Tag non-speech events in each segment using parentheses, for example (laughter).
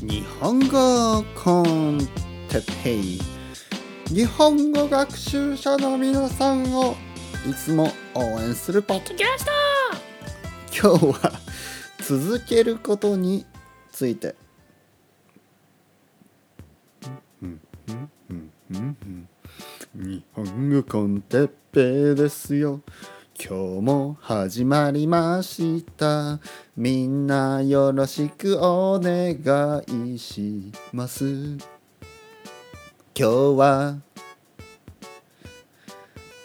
日本語コンテッペイ。日本語学習者の皆さんをいつも応援するポッドキャスト。今日は続けることについて。日本語コンテッペイですよ。今日も始まりました。みんなよろしくお願いします。今日は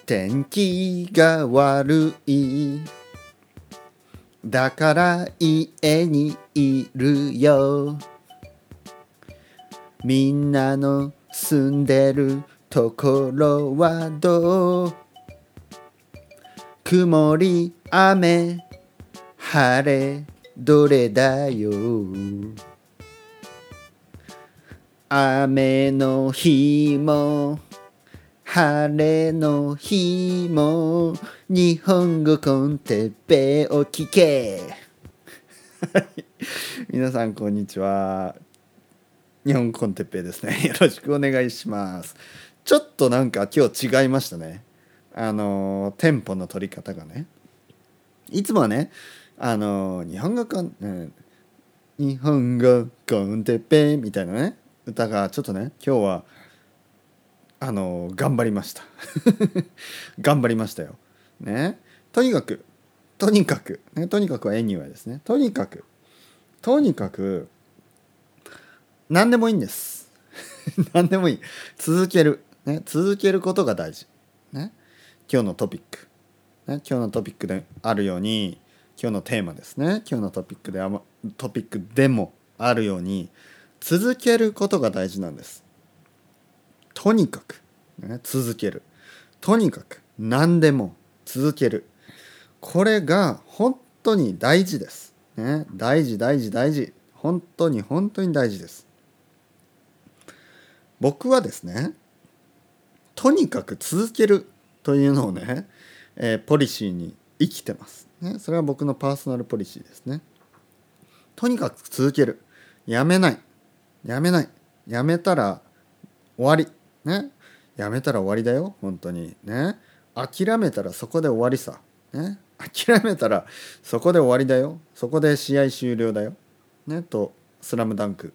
天気が悪い。だから家にいるよ。みんなの住んでるところはどう？曇り雨晴れどれだよ。雨の日も晴れの日も日本語コンテッペを聞け。皆さんこんにちは。日本語コンテッペですね。よろしくお願いします。ちょっとなんか今日違いましたね。あのテンポの取り方がねいつもはねあの日本語コン、うん、日本語コンテッペみたいなね歌がちょっとね今日はあの頑張りました。(laughs) 頑張りましたよ。ね。とにかくとにかくねとにかくは anyway ですねとにかくとにかく何でもいいんです。(laughs) 何でもいい。続ける、ね、続けることが大事。ね。今日のトピック、ね、今日のトピックであるように今日のテーマですね。今日のトピックであトピックでもあるように続けることが大事なんです。とにかく、ね、続ける。とにかく何でも続ける。これが本当に大事です、ね、大事大事大事。本当に本当に大事です。僕はですねとにかく続けるというのをね、えー、ポリシーに生きてます、ね、それは僕のパーソナルポリシーですね。とにかく続ける。やめない。やめない。やめたら終わり。ね。やめたら終わりだよ。本当に。ね。諦めたらそこで終わりさ。ね。諦めたらそこで終わりだよ。そこで試合終了だよ。ね。と「スラムダンク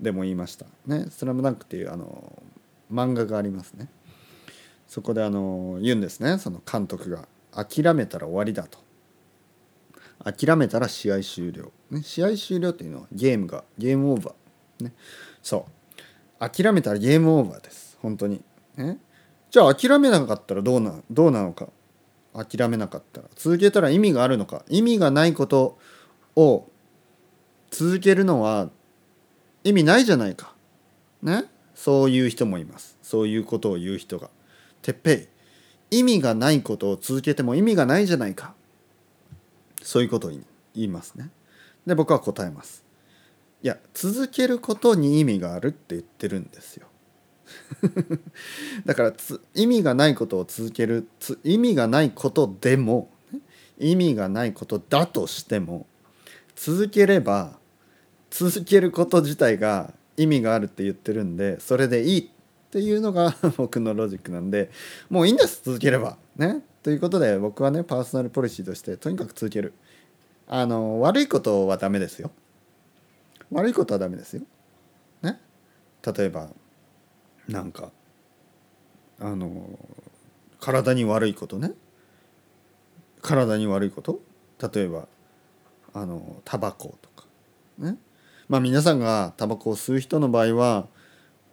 でも言いました。ね「スラムダンクっていうあの漫画がありますね。そこであの言うんですね。その監督が諦めたら終わりだと。諦めたら試合終了、ね、試合終了っていうのはゲームがゲームオーバー、ね、そう。諦めたらゲームオーバーです。本当に、ね、じゃあ諦めなかったらどうなどうなのか。諦めなかったら。続けたら意味があるのか。意味がないことを続けるのは意味ないじゃないか。ね。そういう人もいます。そういうことを言う人が。てっぺい。意味がないことを続けても意味がないじゃないか。そういうことを言いますね。で僕は答えます。いや続けることに意味があるって言ってるんですよ。(laughs) だから意味がないことを続ける意味がないことでも意味がないことだとしても続ければ続けること自体が意味があるって言ってるんでそれでいいっっていうのが (laughs) 僕のロジックなんでもういいんです続ければ。ね。ということで僕はねパーソナルポリシーとしてとにかく続ける。あの悪いことはダメですよ。悪いことはダメですよ。ね。例えばなんかあの体に悪いことね。体に悪いこと。例えばあのタバコとか。ね。まあ皆さんがタバコを吸う人の場合は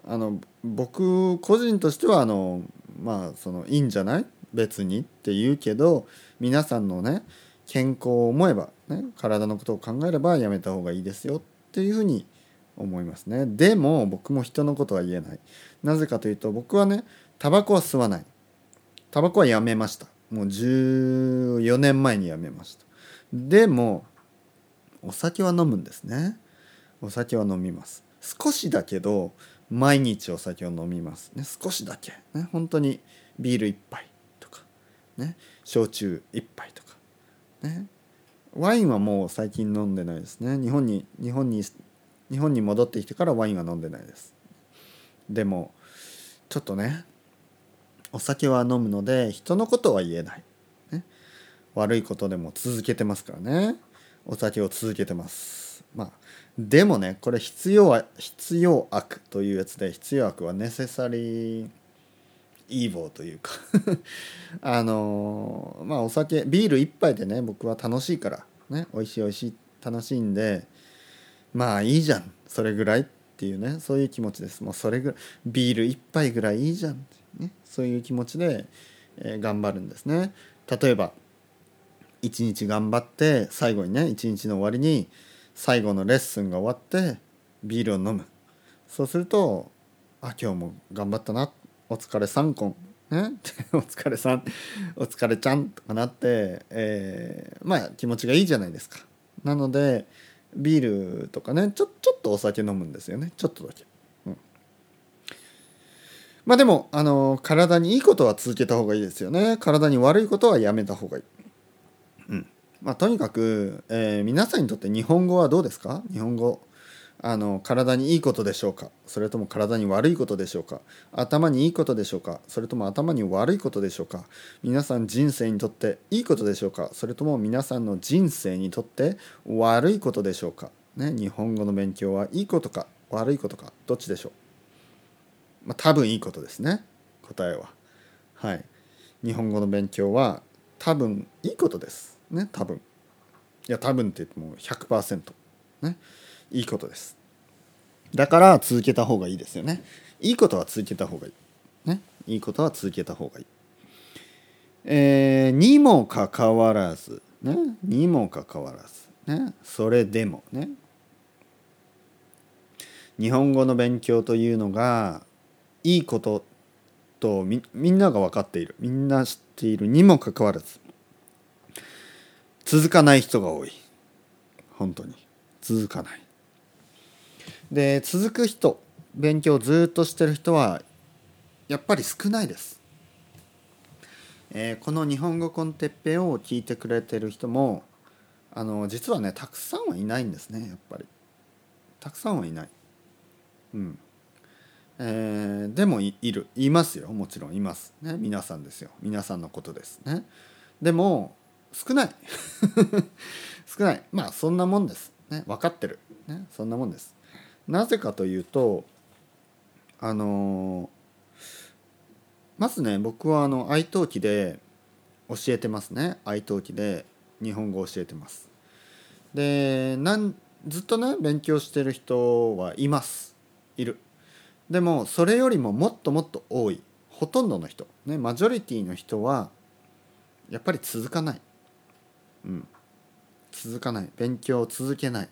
あの僕個人としてはあのまあそのいいんじゃない？別にって言うけど皆さんのね健康を思えば、ね、体のことを考えればやめた方がいいですよっていうふうに思いますね。でも僕も人のことは言えない。なぜかというと僕はねタバコは吸わない。タバコはやめました。もう14年前にやめました。でもお酒は飲むんですね。お酒は飲みます。少しだけど毎日お酒を飲みます。ね少しだけ。ね本当にビール1杯とか。ね焼酎1杯とか。ねワインはもう最近飲んでないですね。日本に日本に日本に戻ってきてからワインは飲んでないです。でもちょっとねお酒は飲むので人のことは言えない、ね、悪いことでも続けてますからね。お酒を続けてます。まあでもねこれ必要は必要悪というやつで必要悪はネセサリーイーボーというか (laughs) あのまあお酒ビール一杯でね僕は楽しいからね美味しい美味しい楽しいんでまあいいじゃんそれぐらいっていうねそういう気持ちです。もうそれぐらいビール一杯ぐらいいいじゃんね、そういう気持ちで、えー、頑張るんですね。例えば一日頑張って最後にね一日の終わりに最後のレッスンが終わってビールを飲む。そうするとあ今日も頑張ったな。お疲れさんこん。ね、(laughs) お疲れさん。お疲れちゃんとかなって、えー、まあ気持ちがいいじゃないですか。なのでビールとかねちょちょっとお酒飲むんですよね。ちょっとだけ、うん、まあでもあの体にいいことは続けた方がいいですよね。体に悪いことはやめた方がいい。まあとにかく、えー、皆さんにとって日本語はどうですか？日本語。あの体にいいことでしょうか？それとも体に悪いことでしょうか？頭にいいことでしょうか？それとも頭に悪いことでしょうか？皆さん人生にとっていいことでしょうか？それとも皆さんの人生にとって悪いことでしょうか、ね、日本語の勉強はいいことか？悪いことか？どっちでしょう、まあ、多分いいことですね。答えは。はい。日本語の勉強は多分いいことです。ね多分。いや多分って言っても100%ね。いいことです。だから続けた方がいいですよね。いいことは続けた方がいい。ね。いいことは続けた方がいい。えー、にもかかわらず。ね。にもかかわらず。ね。それでもね。日本語の勉強というのがいいこととみみんなが分かっている。みんな知っているにもかかわらず。続かない人が多い。本当に。続かない。で続く人勉強ずっとしてる人はやっぱり少ないです、えー、この日本語コンテッペを聞いてくれてる人もあの実はねたくさんはいないんですねやっぱり。たくさんはいない。うん。えー、でもいる。いますよもちろんいます。ね皆さんですよ。皆さんのことです。ね。でも少ない。(laughs) 少ない。まあそんなもんです。ね分かってる。ねそんなもんです。なぜかというとあのまずね僕はあの愛登記で教えてますね。愛登記で日本語を教えてます。でなんずっとね勉強してる人はいます。いる。でもそれよりももっともっと多い。ほとんどの人。ねマジョリティの人はやっぱり続かない。うん。続かない。勉強を続けない。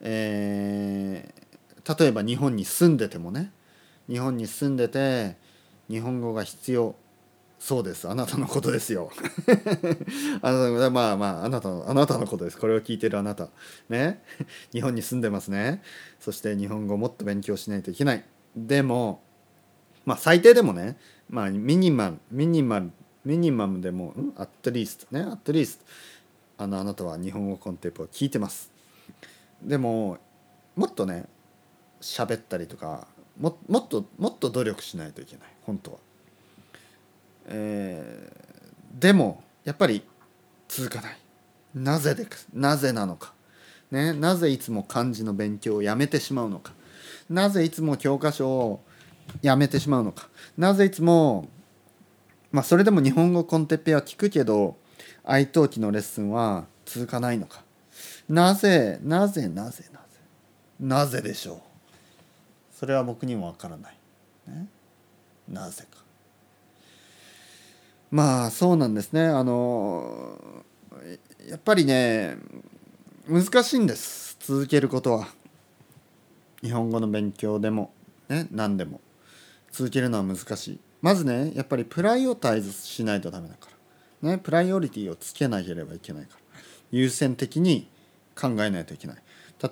えー、例えば日本に住んでてもね。日本に住んでて日本語が必要。そうです。あなたのことですよ。(laughs) あなたまあまああなたのあなたのことです。これを聞いてるあなた。ね。(laughs) 日本に住んでますね。そして日本語をもっと勉強しないといけない。でもまあ最低でもね。まあミニマムミニマムミニマムでも、ん、アットリーストね？アットリーストあのあなたは日本語コンテンポを聞いてます。でももっとね喋ったりとかももっともっと努力しないといけない。本当は。えー、でもやっぱり続かない。なぜでなぜなのか、ね、なぜいつも漢字の勉強をやめてしまうのか。なぜいつも教科書をやめてしまうのか。なぜいつもまあそれでも日本語コンテッペは聞くけど愛登記のレッスンは続かないのか。なぜなぜなぜなぜなぜでしょう。それは僕にもわからない、ね、なぜか。まあそうなんですね。あのやっぱりね難しいんです。続けることは。日本語の勉強でも。ね。何でも。続けるのは難しい。まずねやっぱりプライオタイズしないとダメだから。ねプライオリティをつけなければいけないから。優先的に考えないといけない。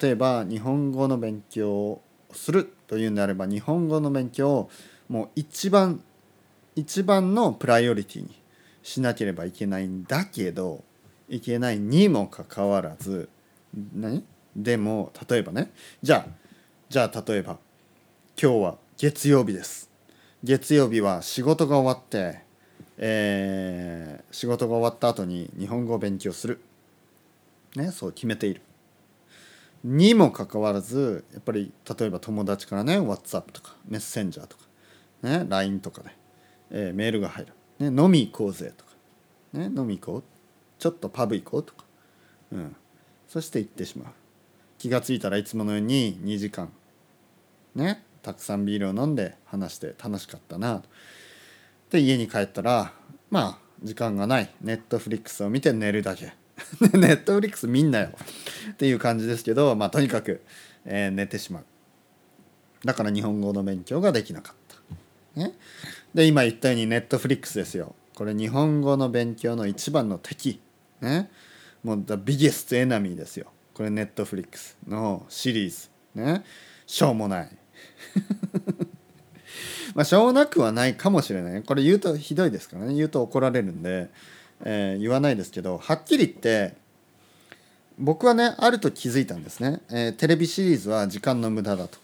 例えば日本語の勉強をするというんであれば日本語の勉強をもう一番一番のプライオリティにしなければいけないんだけどいけないにもかかわらず何でも例えばねじゃあじゃあ例えば今日は月曜日です。月曜日は仕事が終わってえー、仕事が終わった後に日本語を勉強する。ねそう決めている。にもかかわらずやっぱり例えば友達からね WhatsApp とかメッセンジャーとか、ね、LINE とかで、えー、メールが入る、ね、飲み行こうぜとか、ね、飲み行こう。ちょっとパブ行こうとか、うん、そして行ってしまう。気が付いたらいつものように2時間。ねたくさんビールを飲んで話して楽しかったな。で家に帰ったらまあ時間がない。ネットフリックスを見て寝るだけ。(laughs) ネットフリックス見んなよ。っていう感じですけどまあとにかく、えー、寝てしまう。だから日本語の勉強ができなかった、ね、で今言ったようにネットフリックスですよ。これ日本語の勉強の一番の敵。ね。もう The biggest enemy ですよ。これネットフリックスのシリーズ。ね。しょうもない。(laughs) まあしょうなくはないかもしれない。これ言うとひどいですからね。言うと怒られるんで、えー、言わないですけどはっきり言って僕はねあると気づいたんですね、えー、テレビシリーズは時間の無駄だと。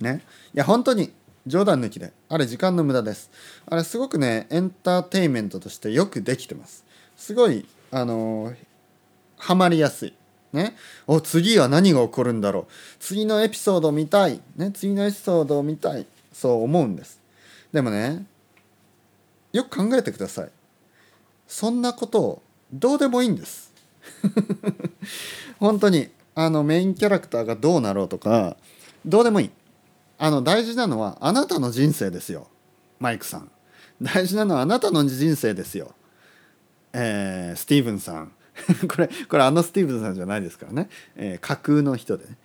ね。いや本当に冗談抜きであれ時間の無駄です。あれすごくねエンターテインメントとしてよくできてます。すごいあのー、ハマりやすい。ね、お次は何が起こるんだろう。次のエピソードを見たい、ね、次のエピソードを見たい。そう思うんです。でもねよく考えてください。そんなことをどうでもいいんです。(laughs) 本当にあのメインキャラクターがどうなろうとかどうでもいい。あの大事なのはあなたの人生ですよ。マイクさん。大事なのはあなたの人生ですよ。えー、スティーブンさん。(laughs) これこれあのスティーブさんじゃないですからね、えー、架空の人でね。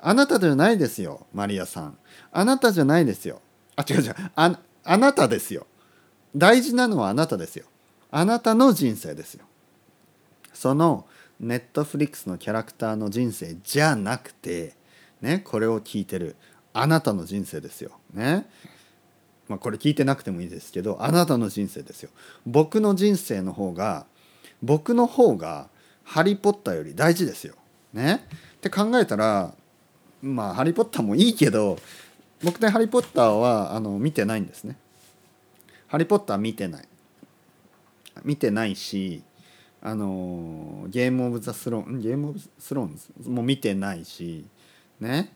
あなたじゃないですよマリアさん。あなたじゃないですよ。あ違う違う。ああなたですよ。大事なのはあなたですよ。あなたの人生ですよ。そのネットフリックスのキャラクターの人生じゃなくてねこれを聞いてるあなたの人生ですよ。ね。まあこれ聞いてなくてもいいですけどあなたの人生ですよ。僕の人生の方が僕の方がハリー・ポッターより大事ですよ。ねって考えたらまあハリー・ポッターもいいけど僕ねハリー・ポッターはあの見てないんですね。ハリー・ポッター見てない。見てないしあのゲーム・オブ・ザ・スローンゲーム・オブ・スローンも見てないしね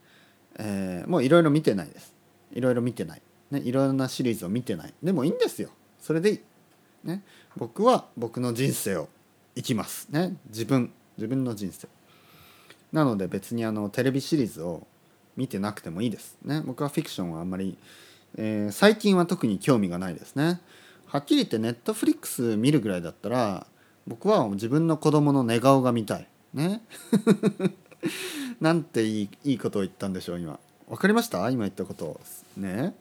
えー、もういろいろ見てないです。いろいろ見てない。ね、いろんなシリーズを見てない。でもいいんですよ。それでいい。ね、僕は僕の人生を生きます。ね。自分。自分の人生。なので別にあのテレビシリーズを見てなくてもいいです。ね。僕はフィクションはあんまり、えー、最近は特に興味がないですね。はっきり言ってネットフリックス見るぐらいだったら僕は自分の子供の寝顔が見たい。ね。(laughs) なんていいいいことを言ったんでしょう今。分かりました？今言ったこと。ね、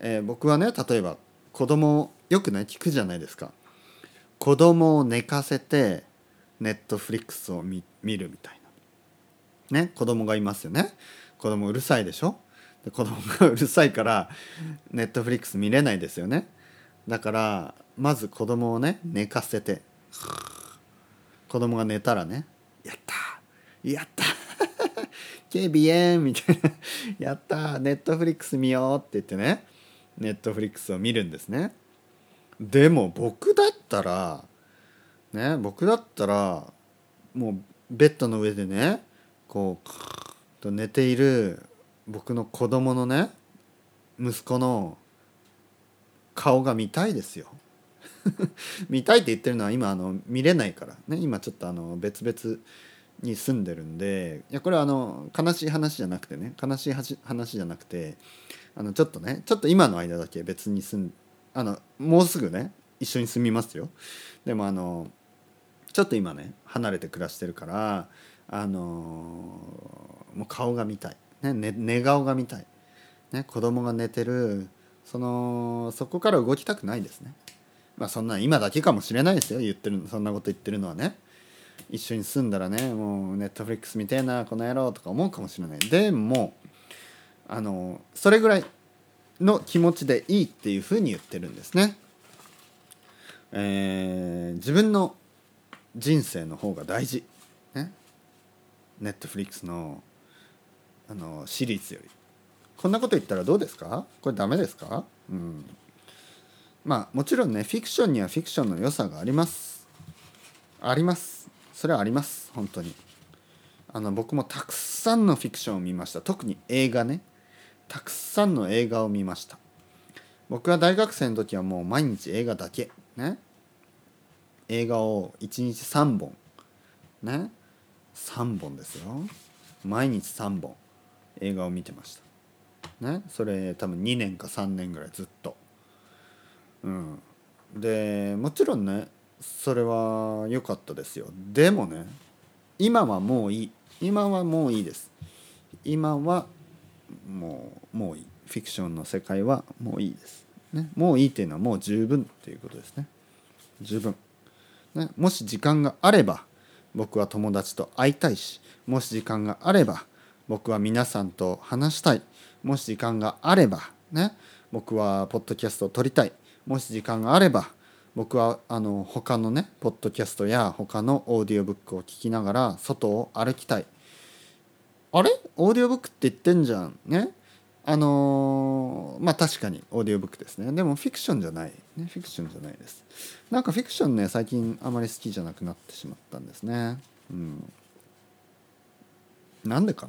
えー、僕はね例えば子供よくね聞くじゃないですか。子供を寝かせてネットフリックスを見るみたいな。ね？子供がいますよね。子供うるさいでしょ？で子供がうるさいからネットフリックス見れないですよね。だからまず子供をね寝かせて。子供が寝たらね「やった！やった！ケビエン!」みたいな「やった！ネットフリックス見よう」って言ってねネットフリックスを見るんですね。でも僕だったらね僕だったらもうベッドの上でねこうと寝ている僕の子供のね息子の顔が見たいですよ。(laughs) 見たいって言ってるのは今あの見れないからね今ちょっとあの別々に住んでるんでいやこれはあの悲しい話じゃなくてね悲しい話じゃなくてあのちょっとねちょっと今の間だけ別に住んあのもうすぐね一緒に住みますよ。でもあのちょっと今ね離れて暮らしてるからあのもう顔が見たい、ね、寝寝顔が見たい、ね、子供が寝てるそのそこから動きたくないですね。まあそんな今だけかもしれないですよ。言ってるそんなこと言ってるのはね。一緒に住んだらねもうネットフリックス見てえなこの野郎とか思うかもしれない。でもあのそれぐらいの気持ちでいいっていうふうに言ってるんですね。えー、自分の人生の方が大事、ね、ネットフリックスのあのシリーズより。こんなこと言ったらどうですか？これダメですか？うん。まあもちろんねフィクションにはフィクションの良さがあります。あります。それはあります。本当に。あの僕もたくさんのフィクションを見ました。特に映画ね。たくさんの映画を見ました。僕は大学生の時はもう毎日映画だけ。ね。映画を1日3本。ね。3本ですよ。毎日3本。映画を見てました。ね。それ多分2年か3年ぐらいずっと。うん。でもちろんねそれは良かったですよ。でもね今はもういい。今はもういいです。今はもうもういい。フィクションの世界はもういいです、ね、もういいっていうのはもう十分っていうことですね。十分、ね、もし時間があれば僕は友達と会いたいしもし時間があれば僕は皆さんと話したい。もし時間があればね。僕はポッドキャストを撮りたい。もし時間があれば僕はあの他のねポッドキャストや他のオーディオブックを聞きながら外を歩きたい。あれ？オーディオブックって言ってんじゃん。ね？あのー、まあ確かにオーディオブックですね。でもフィクションじゃない、ね、フィクションじゃないです。なんかフィクションね最近あまり好きじゃなくなってしまったんですね。うん。なんでか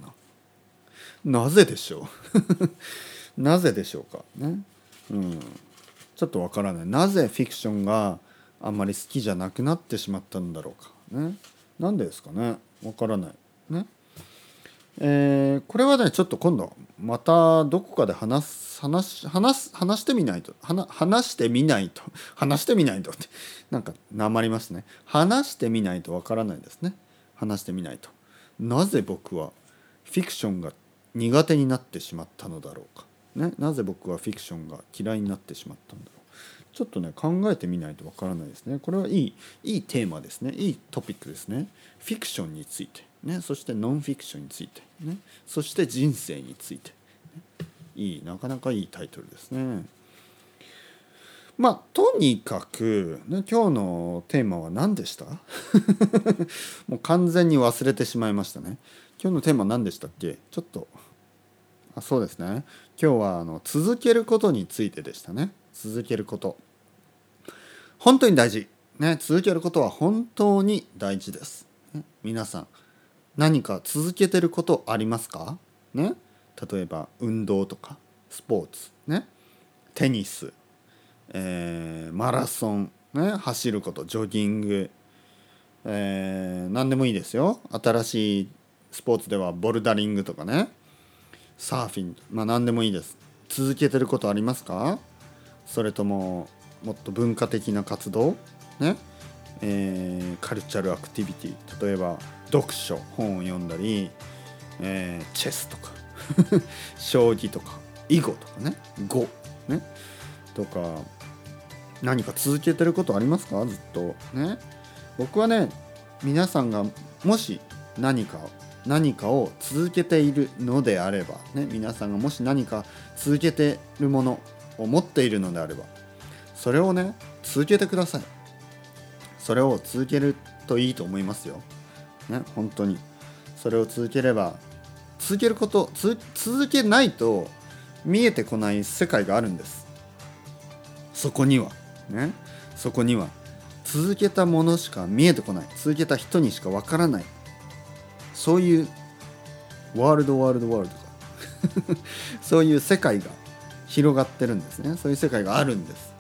な？なぜでしょう？(laughs) なぜでしょうか？ね？うん。ちょっとわからない。なぜフィクションがあんまり好きじゃなくなってしまったんだろうか？ね？なんでですかね？わからない。ね？えー、これはねちょっと今度またどこかで話す話話話してみないと話してみないと (laughs) 話してみないとってなんかなまりますね。話してみないとわからないですね。話してみないと。なぜ僕はフィクションが苦手になってしまったのだろうか、ね、なぜ僕はフィクションが嫌いになってしまったんだろう。ちょっとね考えてみないとわからないですね。これはいいいいテーマですね。いいトピックですね。フィクションについて。ね、そしてノンフィクションについて、ね、そして人生について、ね、いいなかなかいいタイトルですね。まあとにかく、ね、今日のテーマは何でした？(laughs) もう完全に忘れてしまいましたね。今日のテーマ何でしたっけ？ちょっとあそうですね。今日はあの続けることについてでしたね。続けること。本当に大事、ね、続けることは本当に大事です、ね、皆さん何か続けてることありますか？ね？例えば運動とかスポーツね？テニス、えー、マラソン、ね、走ることジョギング、えー、何でもいいですよ。新しいスポーツではボルダリングとかね？サーフィンまあ何でもいいです。続けてることありますか？それとももっと文化的な活動？ね？えー、カルチャルアクティビティ。例えば読書本を読んだり、えー、チェスとか (laughs) 将棋とか囲碁とかね碁ねとか何か続けてることありますか？ずっと。ね。僕はね皆さんがもし何か何かを続けているのであれば、ね、皆さんがもし何か続けてるものを持っているのであればそれをね続けてください。それを続けるといいと思いますよ。ね、本当に。それを続ければ、続けること、続けないと見えてこない世界があるんです。そこには。ね。そこには。続けたものしか見えてこない。続けた人にしかわからない。そういうワールドワールドワールドが (laughs) そういう世界が広がってるんですね。そういう世界があるんです。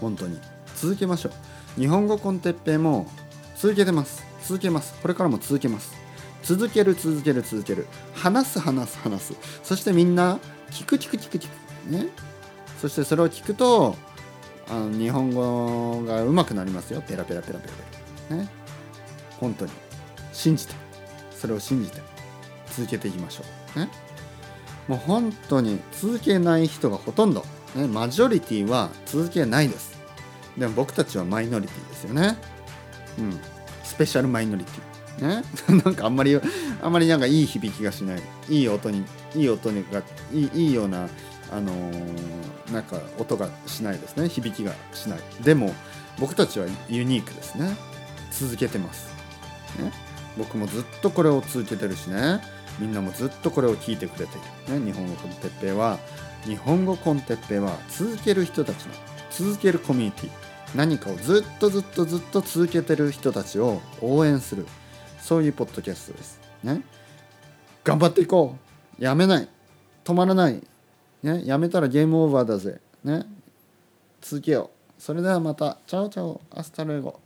本当に。続けましょう。日本語コンテッペイも続けてます続けます。これからも続けます。続ける続ける続ける。話す話す話す。そしてみんな聞く聞く聞く聞く。ね。そしてそれを聞くとあの日本語が上手くなりますよ。ペラペラペラペラペラ。ね。本当に。信じて。それを信じて。続けていきましょう。ね。もう本当に続けない人がほとんど、ね、マジョリティは続けないです。でも僕たちはマイノリティですよね。うん。スペシャルマイノリティ。ね？(laughs) なんかあんまり、あんまりなんかいい響きがしない。いい音に、いい音にが、いいいいような、あのー、なんか音がしないですね。響きがしない。でも、僕たちはユニークですね。続けてます。ね？僕もずっとこれを続けてるしねみんなもずっとこれを聞いてくれてる、ね、日本語コンテッペイは日本語コンテッペイは続ける人たちの続けるコミュニティ何かをずっとずっとずっと続けてる人たちを応援する。そういうポッドキャストです。ね。頑張っていこう。やめない。止まらない。ね。やめたらゲームオーバーだぜ。ね。続けよう。それではまた。 Ciao ciao。Hasta luego。